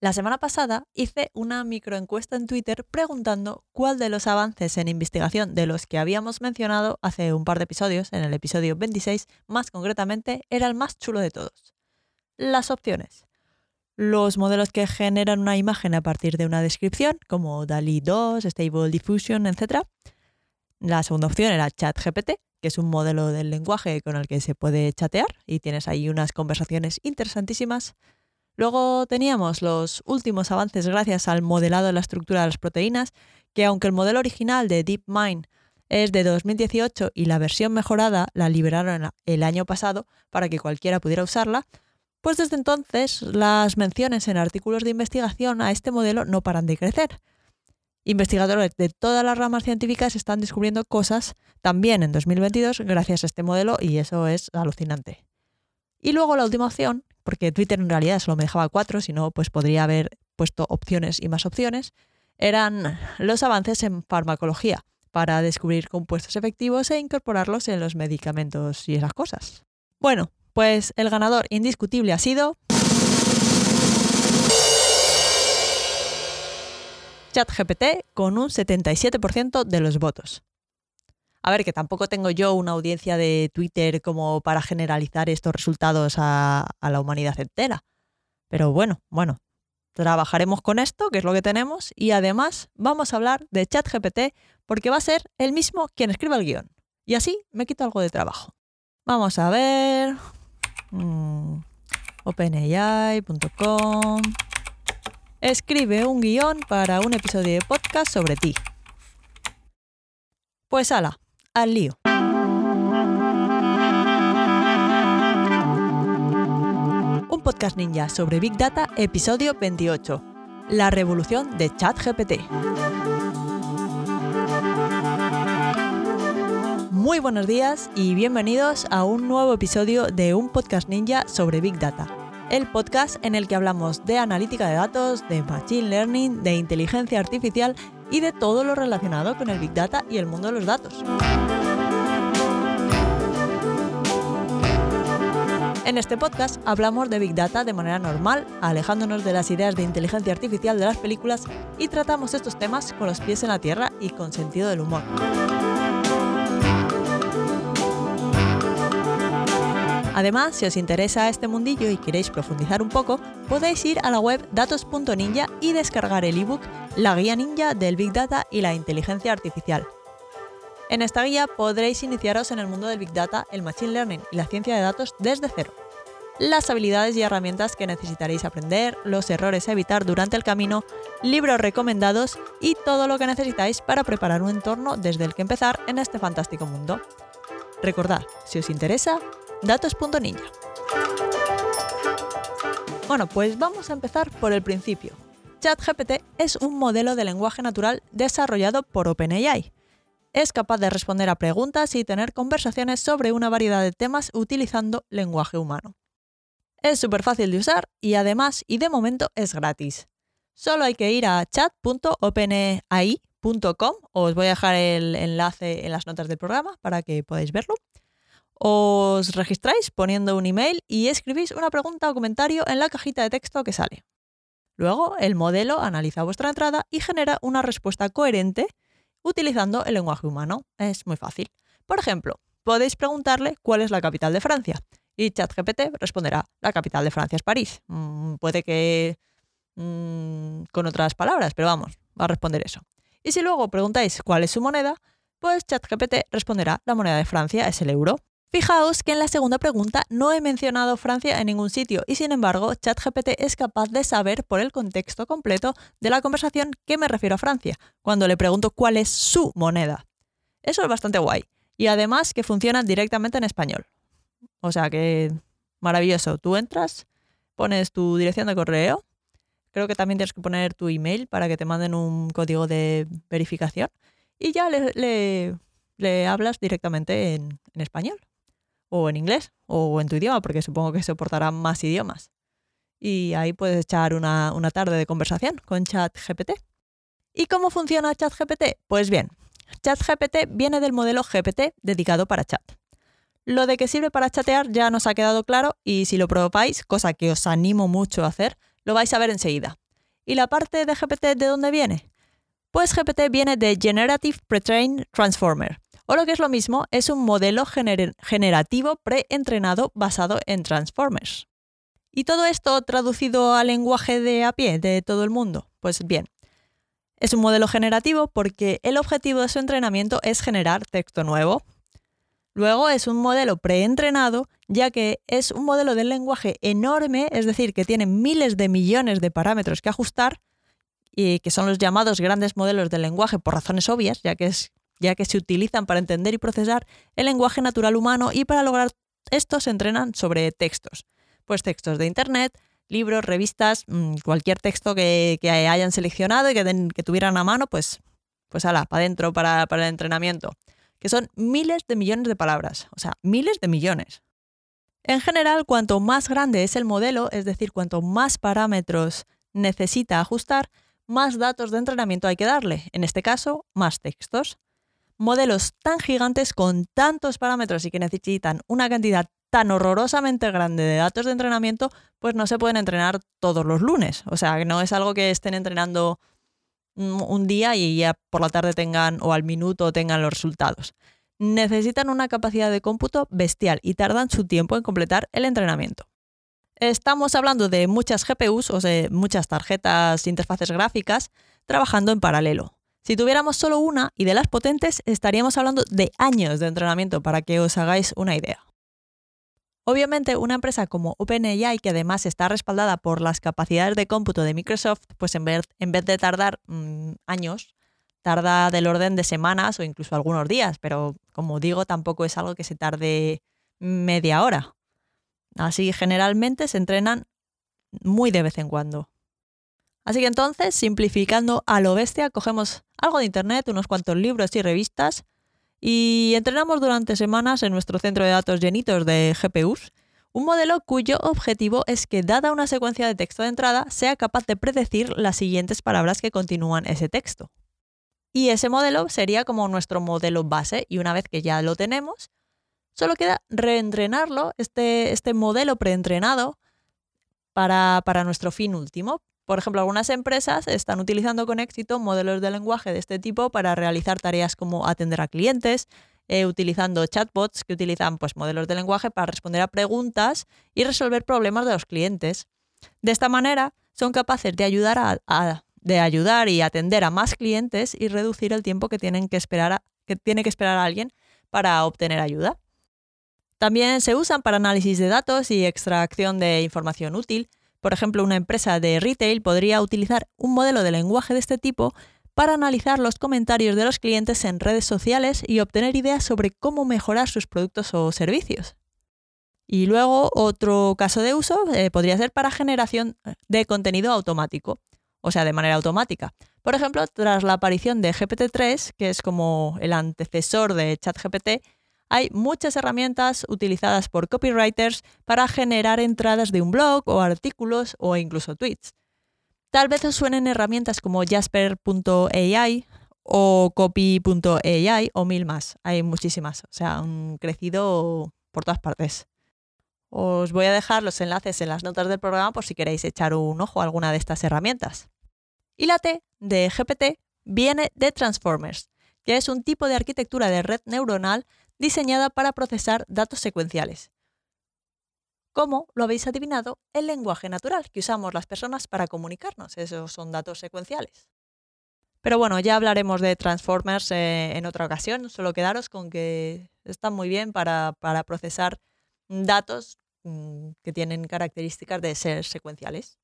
La semana pasada hice una microencuesta en Twitter preguntando cuál de los avances en investigación de los que habíamos mencionado hace un par de episodios, en el episodio 26 más concretamente, era el más chulo de todos. Las opciones. Los modelos que generan una imagen a partir de una descripción, como DALI 2, Stable Diffusion, etc. La segunda opción era ChatGPT, que es un modelo del lenguaje con el que se puede chatear y tienes ahí unas conversaciones interesantísimas. Luego teníamos los últimos avances gracias al modelado de la estructura de las proteínas, que aunque el modelo original de DeepMind es de 2018 y la versión mejorada la liberaron el año pasado para que cualquiera pudiera usarla, pues desde entonces las menciones en artículos de investigación a este modelo no paran de crecer. Investigadores de todas las ramas científicas están descubriendo cosas también en 2022 gracias a este modelo y eso es alucinante. Y luego la última opción, porque Twitter en realidad solo me dejaba cuatro, si no, pues podría haber puesto opciones y más opciones, eran los avances en farmacología para descubrir compuestos efectivos e incorporarlos en los medicamentos y esas cosas. Bueno, pues el ganador indiscutible ha sido... ChatGPT con un 77% de los votos. A ver, que tampoco tengo yo una audiencia de Twitter como para generalizar estos resultados a, la humanidad entera. Pero bueno, bueno, trabajaremos con esto, que es lo que tenemos, y además vamos a hablar de ChatGPT porque va a ser el mismo quien escriba el guion. Y así me quito algo de trabajo. Vamos a ver. Mm, OpenAI.com. Escribe un guion para un episodio de podcast sobre ti. Pues ala, al lío. Un podcast ninja sobre Big Data, episodio 28. La revolución de ChatGPT. Muy buenos días y bienvenidos a un nuevo episodio de un podcast ninja sobre Big Data. El podcast en el que hablamos de analítica de datos, de machine learning, de inteligencia artificial y de todo lo relacionado con el Big Data y el mundo de los datos. En este podcast hablamos de Big Data de manera normal, alejándonos de las ideas de inteligencia artificial de las películas y tratamos estos temas con los pies en la tierra y con sentido del humor. Además, si os interesa este mundillo y queréis profundizar un poco, podéis ir a la web datos.ninja y descargar el ebook La guía ninja del Big Data y la inteligencia artificial. En esta guía podréis iniciaros en el mundo del Big Data, el Machine Learning y la ciencia de datos desde cero. Las habilidades y herramientas que necesitaréis aprender, los errores a evitar durante el camino, libros recomendados y todo lo que necesitáis para preparar un entorno desde el que empezar en este fantástico mundo. Recordad, si os interesa, datos.ninja. Bueno, pues vamos a empezar por el principio. ChatGPT es un modelo de lenguaje natural desarrollado por OpenAI. Es capaz de responder a preguntas y tener conversaciones sobre una variedad de temas utilizando lenguaje humano. Es súper fácil de usar y además, y de momento, es gratis. Solo hay que ir a chat.openai.com, os voy a dejar el enlace en las notas del programa para que podáis verlo. Os registráis poniendo un email y escribís una pregunta o comentario en la cajita de texto que sale. Luego, el modelo analiza vuestra entrada y genera una respuesta coherente utilizando el lenguaje humano. Es muy fácil. Por ejemplo, podéis preguntarle cuál es la capital de Francia y ChatGPT responderá, la capital de Francia es París. Mm, puede que mm, con otras palabras, pero vamos, va a responder eso. Y si luego preguntáis cuál es su moneda, pues ChatGPT responderá, la moneda de Francia es el euro. Fijaos que en la segunda pregunta no he mencionado Francia en ningún sitio y sin embargo ChatGPT es capaz de saber por el contexto completo de la conversación que me refiero a Francia, cuando le pregunto cuál es su moneda. Eso es bastante guay. Y además que funciona directamente en español. O sea que maravilloso. Tú entras, pones tu dirección de correo, creo que también tienes que poner tu email para que te manden un código de verificación y ya le, hablas directamente en español o en inglés o en tu idioma, porque supongo que soportará más idiomas. Y ahí puedes echar una, tarde de conversación con ChatGPT. ¿Y cómo funciona ChatGPT? Pues bien, ChatGPT viene del modelo GPT dedicado para chat. Lo de que sirve para chatear ya nos ha quedado claro y si lo probáis, cosa que os animo mucho a hacer, lo vais a ver enseguida. ¿Y la parte de GPT de dónde viene? Pues GPT viene de Generative Pre-trained Transformer, o lo que es lo mismo, es un modelo generativo preentrenado basado en Transformers. ¿Y todo esto traducido al lenguaje de a pie de todo el mundo? Pues bien, es un modelo generativo porque el objetivo de su entrenamiento es generar texto nuevo. Luego es un modelo preentrenado, ya que es un modelo del lenguaje enorme, es decir, que tiene miles de millones de parámetros que ajustar, y que son los llamados grandes modelos del lenguaje por razones obvias, ya que, es, ya que se utilizan para entender y procesar el lenguaje natural humano y para lograr esto se entrenan sobre textos. Pues textos de Internet, libros, revistas, mm, cualquier texto que, hayan seleccionado y que, tuvieran a mano, pues, pues ala, para adentro, para el entrenamiento. Que son miles de millones de palabras, o sea, miles de millones. En general, cuanto más grande es el modelo, es decir, cuanto más parámetros necesita ajustar, más datos de entrenamiento hay que darle, en este caso, más textos. Modelos tan gigantes con tantos parámetros y que necesitan una cantidad tan horrorosamente grande de datos de entrenamiento, pues no se pueden entrenar todos los lunes. O sea, no es algo que estén entrenando un día y ya por la tarde tengan o al minuto tengan los resultados. Necesitan una capacidad de cómputo bestial y tardan su tiempo en completar el entrenamiento. Estamos hablando de muchas GPUs, o sea, muchas tarjetas, interfaces gráficas, trabajando en paralelo. Si tuviéramos solo una y de las potentes, estaríamos hablando de años de entrenamiento para que os hagáis una idea. Obviamente, una empresa como OpenAI, que además está respaldada por las capacidades de cómputo de Microsoft, pues en vez, de tardar mm, años, tarda del orden de semanas o incluso algunos días, pero como digo, tampoco es algo que se tarde media hora. Así generalmente se entrenan muy de vez en cuando. Así que entonces, simplificando a lo bestia, cogemos algo de internet, unos cuantos libros y revistas, y entrenamos durante semanas en nuestro centro de datos llenitos de GPUs un modelo cuyo objetivo es que, dada una secuencia de texto de entrada, sea capaz de predecir las siguientes palabras que continúan ese texto. Y ese modelo sería como nuestro modelo base, y una vez que ya lo tenemos, solo queda reentrenarlo, este, este modelo preentrenado, para, para nuestro fin último, por ejemplo, algunas empresas están utilizando con éxito modelos de lenguaje de este tipo para realizar tareas como atender a clientes, eh, utilizando chatbots que utilizan pues, modelos de lenguaje para responder a preguntas y resolver problemas de los clientes. De esta manera, son capaces de ayudar, de ayudar y atender a más clientes y reducir el tiempo que, tienen que, esperar que tiene que esperar a alguien para obtener ayuda. También se usan para análisis de datos y extracción de información útil, por ejemplo, una empresa de retail podría utilizar un modelo de lenguaje de este tipo para analizar los comentarios de los clientes en redes sociales y obtener ideas sobre cómo mejorar sus productos o servicios. Y luego otro caso de uso eh, podría ser para generación de contenido automático, o sea, de manera automática. Por ejemplo, tras la aparición de GPT-3, que es como el antecesor de ChatGPT, hay muchas herramientas utilizadas por copywriters para generar entradas de un blog o artículos o incluso tweets. Tal vez os suenen herramientas como jasper.ai o copy.ai o mil más. Hay muchísimas, o sea, han crecido por todas partes. Os voy a dejar los enlaces en las notas del programa por si queréis echar un ojo a alguna de estas herramientas. Y la T de GPT viene de Transformers, que es un tipo de arquitectura de red neuronal diseñada para procesar datos secuenciales. ¿Cómo lo habéis adivinado? El lenguaje natural que usamos las personas para comunicarnos. Esos son datos secuenciales. Pero bueno, ya hablaremos de Transformers eh, en otra ocasión. Solo quedaros con que están muy bien para, para procesar datos mm, que tienen características de ser secuenciales.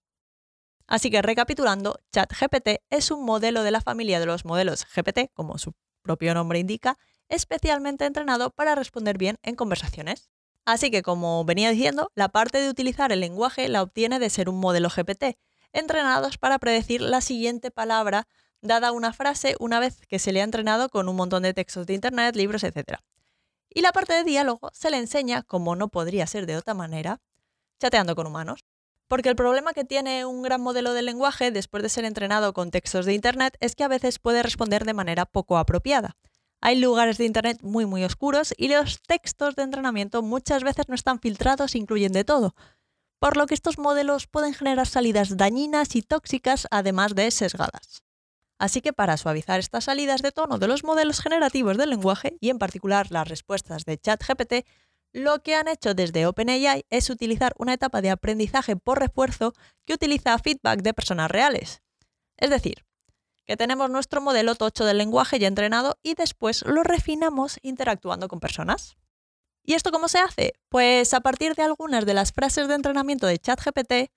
Así que recapitulando, ChatGPT es un modelo de la familia de los modelos GPT, como su propio nombre indica, especialmente entrenado para responder bien en conversaciones. Así que, como venía diciendo, la parte de utilizar el lenguaje la obtiene de ser un modelo GPT, entrenados para predecir la siguiente palabra dada una frase una vez que se le ha entrenado con un montón de textos de Internet, libros, etc. Y la parte de diálogo se le enseña, como no podría ser de otra manera, chateando con humanos. Porque el problema que tiene un gran modelo de lenguaje después de ser entrenado con textos de Internet es que a veces puede responder de manera poco apropiada. Hay lugares de Internet muy muy oscuros y los textos de entrenamiento muchas veces no están filtrados e incluyen de todo. por lo que estos modelos pueden generar salidas dañinas y tóxicas, además de sesgadas. Así que para suavizar estas salidas de tono de los modelos generativos del lenguaje, y en particular las respuestas de ChatGPT, lo que han hecho desde OpenAI es utilizar una etapa de aprendizaje por refuerzo que utiliza feedback de personas reales. Es decir, que tenemos nuestro modelo tocho del lenguaje ya entrenado y después lo refinamos interactuando con personas. ¿Y esto cómo se hace? Pues a partir de algunas de las frases de entrenamiento de ChatGPT,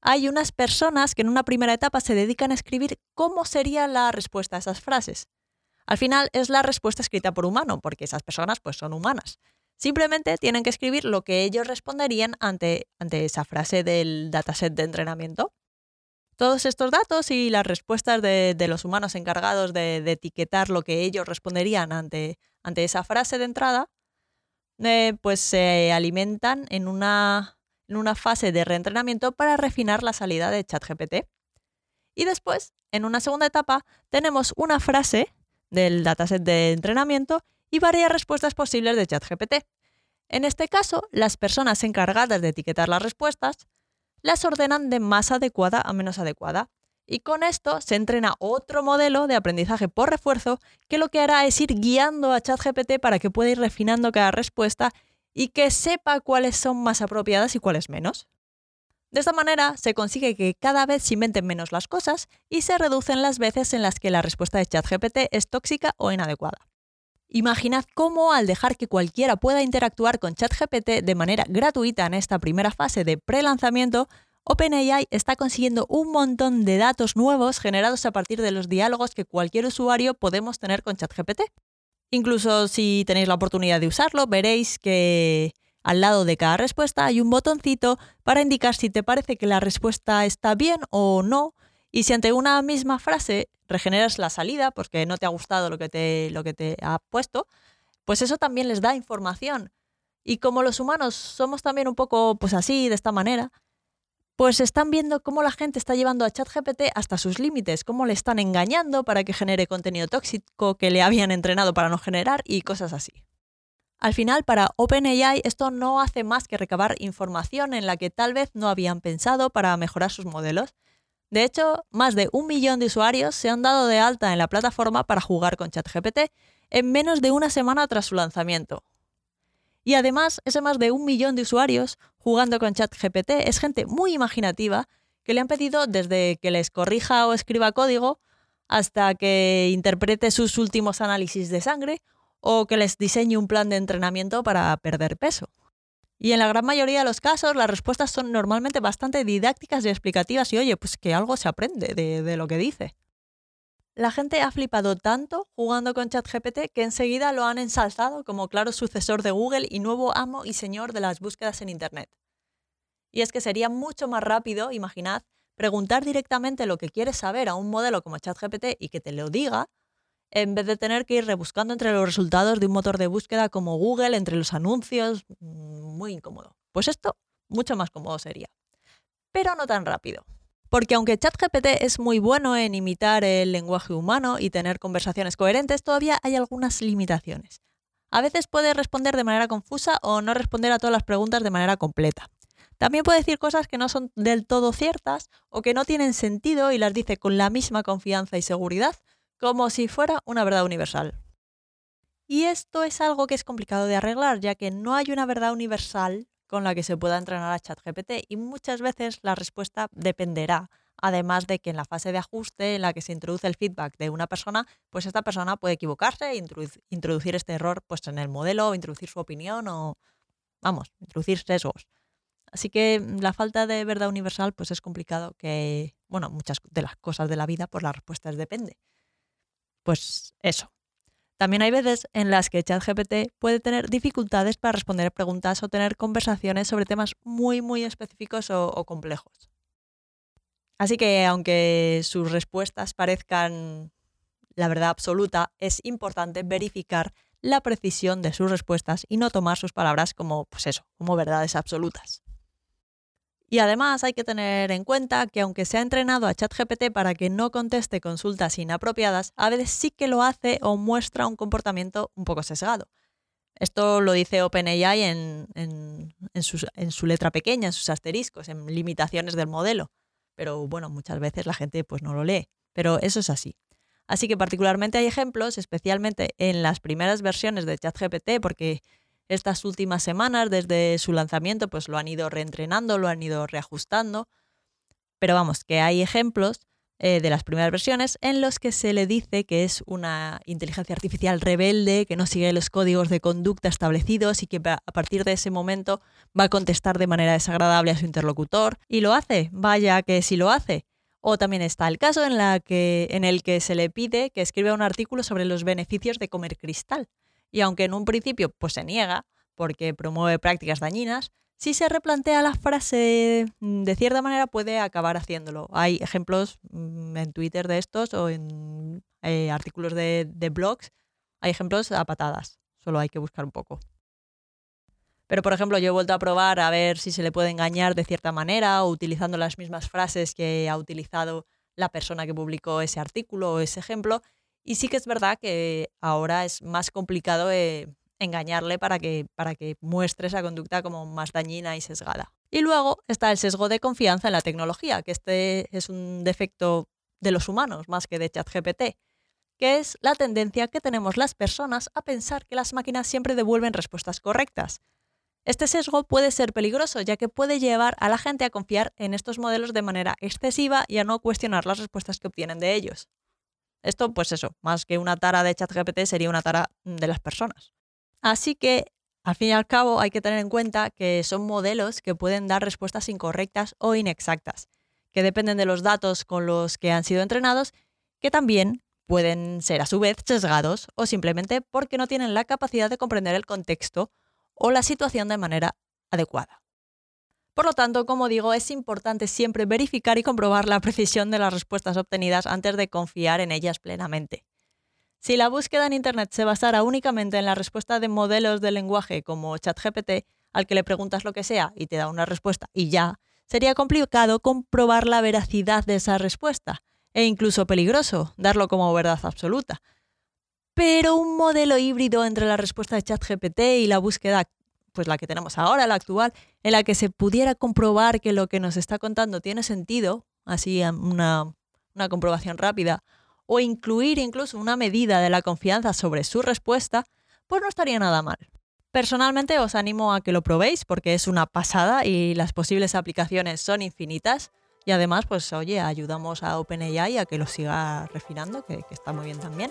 hay unas personas que en una primera etapa se dedican a escribir cómo sería la respuesta a esas frases. Al final es la respuesta escrita por humano, porque esas personas pues son humanas. Simplemente tienen que escribir lo que ellos responderían ante, ante esa frase del dataset de entrenamiento. Todos estos datos y las respuestas de, los humanos encargados de, etiquetar lo que ellos responderían ante, ante esa frase de entrada, eh, pues se alimentan en una en una fase de reentrenamiento para refinar la salida de ChatGPT. Y después, en una segunda etapa, tenemos una frase del dataset de entrenamiento y varias respuestas posibles de ChatGPT. En este caso, las personas encargadas de etiquetar las respuestas las ordenan de más adecuada a menos adecuada. Y con esto se entrena otro modelo de aprendizaje por refuerzo que lo que hará es ir guiando a ChatGPT para que pueda ir refinando cada respuesta y que sepa cuáles son más apropiadas y cuáles menos. De esta manera se consigue que cada vez se inventen menos las cosas y se reducen las veces en las que la respuesta de ChatGPT es tóxica o inadecuada. Imaginad cómo al dejar que cualquiera pueda interactuar con ChatGPT de manera gratuita en esta primera fase de pre-lanzamiento, OpenAI está consiguiendo un montón de datos nuevos generados a partir de los diálogos que cualquier usuario podemos tener con ChatGPT. Incluso si tenéis la oportunidad de usarlo, veréis que al lado de cada respuesta hay un botoncito para indicar si te parece que la respuesta está bien o no. Y si ante una misma frase regeneras la salida porque no te ha gustado lo que te, lo que te ha puesto, pues eso también les da información. Y como los humanos somos también un poco pues así, de esta manera, pues están viendo cómo la gente está llevando a ChatGPT hasta sus límites, cómo le están engañando para que genere contenido tóxico que le habían entrenado para no generar y cosas así. Al final, para OpenAI esto no hace más que recabar información en la que tal vez no habían pensado para mejorar sus modelos. De hecho, más de un millón de usuarios se han dado de alta en la plataforma para jugar con ChatGPT en menos de una semana tras su lanzamiento, y además, ese más de un millón de usuarios jugando con ChatGPT es gente muy imaginativa que le han pedido desde que les corrija o escriba código hasta que interprete sus últimos análisis de sangre o que les diseñe un plan de entrenamiento para perder peso. Y en la gran mayoría de los casos las respuestas son normalmente bastante didácticas y explicativas y oye, pues que algo se aprende de, lo que dice. La gente ha flipado tanto jugando con ChatGPT que enseguida lo han ensalzado como claro sucesor de Google y nuevo amo y señor de las búsquedas en Internet. Y es que sería mucho más rápido, imaginad, preguntar directamente lo que quieres saber a un modelo como ChatGPT y que te lo diga, en vez de tener que ir rebuscando entre los resultados de un motor de búsqueda como Google, entre los anuncios, mm, muy incómodo. Pues esto mucho más cómodo sería. Pero no tan rápido. Porque aunque ChatGPT es muy bueno en imitar el lenguaje humano y tener conversaciones coherentes, todavía hay algunas limitaciones. A veces puede responder de manera confusa o no responder a todas las preguntas de manera completa. También puede decir cosas que no son del todo ciertas o que no tienen sentido y las dice con la misma confianza y seguridad, como si fuera una verdad universal. Y esto es algo que es complicado de arreglar, ya que no hay una verdad universal con la que se pueda entrenar a ChatGPT y muchas veces la respuesta dependerá. Además de que en la fase de ajuste en la que se introduce el feedback de una persona, pues esta persona puede equivocarse e introducir este error pues, en el modelo, o introducir su opinión o, vamos, introducir sesgos. Así que la falta de verdad universal pues es complicado que, bueno, muchas de las cosas de la vida, pues la respuesta es depende. Pues eso, también hay veces en las que ChatGPT puede tener dificultades para responder preguntas o tener conversaciones sobre temas muy, muy específicos o, complejos. Así que aunque sus respuestas parezcan la verdad absoluta, es importante verificar la precisión de sus respuestas y no tomar sus palabras como, pues eso, como verdades absolutas. Y además hay que tener en cuenta que aunque se ha entrenado a ChatGPT para que no conteste consultas inapropiadas, a veces sí que lo hace o muestra un comportamiento un poco sesgado. Esto lo dice OpenAI en, su letra pequeña, en sus asteriscos, en limitaciones del modelo. Pero bueno, muchas veces la gente pues no lo lee. Pero eso es así. Así que particularmente hay ejemplos, especialmente en las primeras versiones de ChatGPT, porque estas últimas semanas, desde su lanzamiento, pues lo han ido reentrenando, lo han ido reajustando. Pero vamos, que hay ejemplos eh, de las primeras versiones en los que se le dice que es una inteligencia artificial rebelde, que no sigue los códigos de conducta establecidos y que a partir de ese momento va a contestar de manera desagradable a su interlocutor. Y lo hace, vaya que sí lo hace. O también está el caso en, la que, en el que se le pide que escriba un artículo sobre los beneficios de comer cristal. Y aunque en un principio pues, se niega, porque promueve prácticas dañinas, si se replantea la frase mm, de cierta manera puede acabar haciéndolo. Hay ejemplos mm, en Twitter de estos o en eh, artículos de, de blogs. Hay ejemplos a patadas. Solo hay que buscar un poco. Pero, por ejemplo, yo he vuelto a probar a ver si se le puede engañar de cierta manera o utilizando las mismas frases que ha utilizado la persona que publicó ese artículo o ese ejemplo. Y sí que es verdad que ahora es más complicado eh, engañarle para que, para que muestre esa conducta como más dañina y sesgada. Y luego está el sesgo de confianza en la tecnología, que este es un defecto de los humanos más que de ChatGPT, que es la tendencia que tenemos las personas a pensar que las máquinas siempre devuelven respuestas correctas. Este sesgo puede ser peligroso ya que puede llevar a la gente a confiar en estos modelos de manera excesiva y a no cuestionar las respuestas que obtienen de ellos. Esto, pues eso, más que una tara de ChatGPT sería una tara de las personas. Así que, al fin y al cabo, hay que tener en cuenta que son modelos que pueden dar respuestas incorrectas o inexactas, que dependen de los datos con los que han sido entrenados, que también pueden ser a su vez sesgados o simplemente porque no tienen la capacidad de comprender el contexto o la situación de manera adecuada. Por lo tanto, como digo, es importante siempre verificar y comprobar la precisión de las respuestas obtenidas antes de confiar en ellas plenamente. Si la búsqueda en Internet se basara únicamente en la respuesta de modelos de lenguaje como ChatGPT, al que le preguntas lo que sea y te da una respuesta y ya, sería complicado comprobar la veracidad de esa respuesta e incluso peligroso darlo como verdad absoluta. Pero un modelo híbrido entre la respuesta de ChatGPT y la búsqueda, pues la que tenemos ahora, la actual, en la que se pudiera comprobar que lo que nos está contando tiene sentido, así una, una comprobación rápida, o incluir incluso una medida de la confianza sobre su respuesta, pues no estaría nada mal. Personalmente os animo a que lo probéis porque es una pasada y las posibles aplicaciones son infinitas. Y además, pues oye, ayudamos a OpenAI a que lo siga refinando, que, que está muy bien también.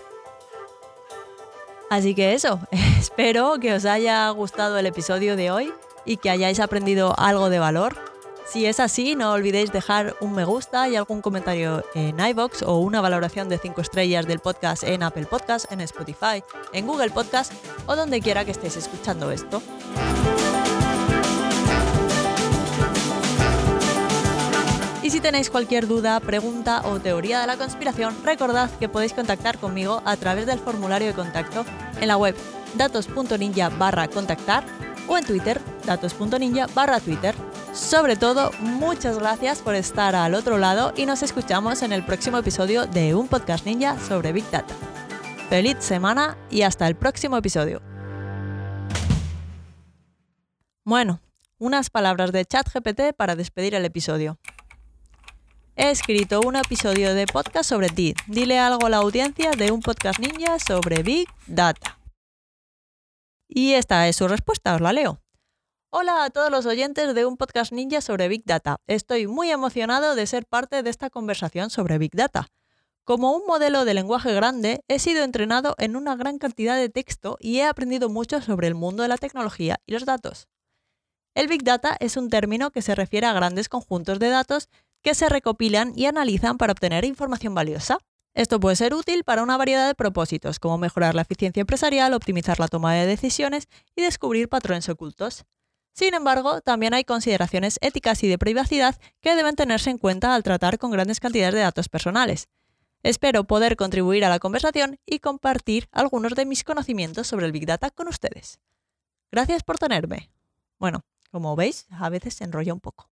Así que eso, espero que os haya gustado el episodio de hoy y que hayáis aprendido algo de valor si es así, no olvidéis dejar un me gusta y algún comentario en iBox o una valoración de 5 estrellas del podcast en Apple Podcast, en Spotify, en Google Podcast o donde quiera que estéis escuchando esto. Y si tenéis cualquier duda, pregunta o teoría de la conspiración, recordad que podéis contactar conmigo a través del formulario de contacto en la web datos.ninja barra contactar o en Twitter datos.ninja barra Twitter. Sobre todo, muchas gracias por estar al otro lado y nos escuchamos en el próximo episodio de Un Podcast Ninja sobre Big Data. Feliz semana y hasta el próximo episodio. Bueno, unas palabras de ChatGPT para despedir el episodio. He escrito un episodio de podcast sobre ti. Dile algo a la audiencia de un podcast ninja sobre Big Data. Y esta es su respuesta, os la leo. Hola a todos los oyentes de un podcast ninja sobre Big Data. Estoy muy emocionado de ser parte de esta conversación sobre Big Data. Como un modelo de lenguaje grande, he sido entrenado en una gran cantidad de texto y he aprendido mucho sobre el mundo de la tecnología y los datos. El Big Data es un término que se refiere a grandes conjuntos de datos que se recopilan y analizan para obtener información valiosa. Esto puede ser útil para una variedad de propósitos, como mejorar la eficiencia empresarial, optimizar la toma de decisiones y descubrir patrones ocultos. Sin embargo, también hay consideraciones éticas y de privacidad que deben tenerse en cuenta al tratar con grandes cantidades de datos personales. Espero poder contribuir a la conversación y compartir algunos de mis conocimientos sobre el Big Data con ustedes. Gracias por tenerme. Bueno, como veis, a veces se enrolla un poco.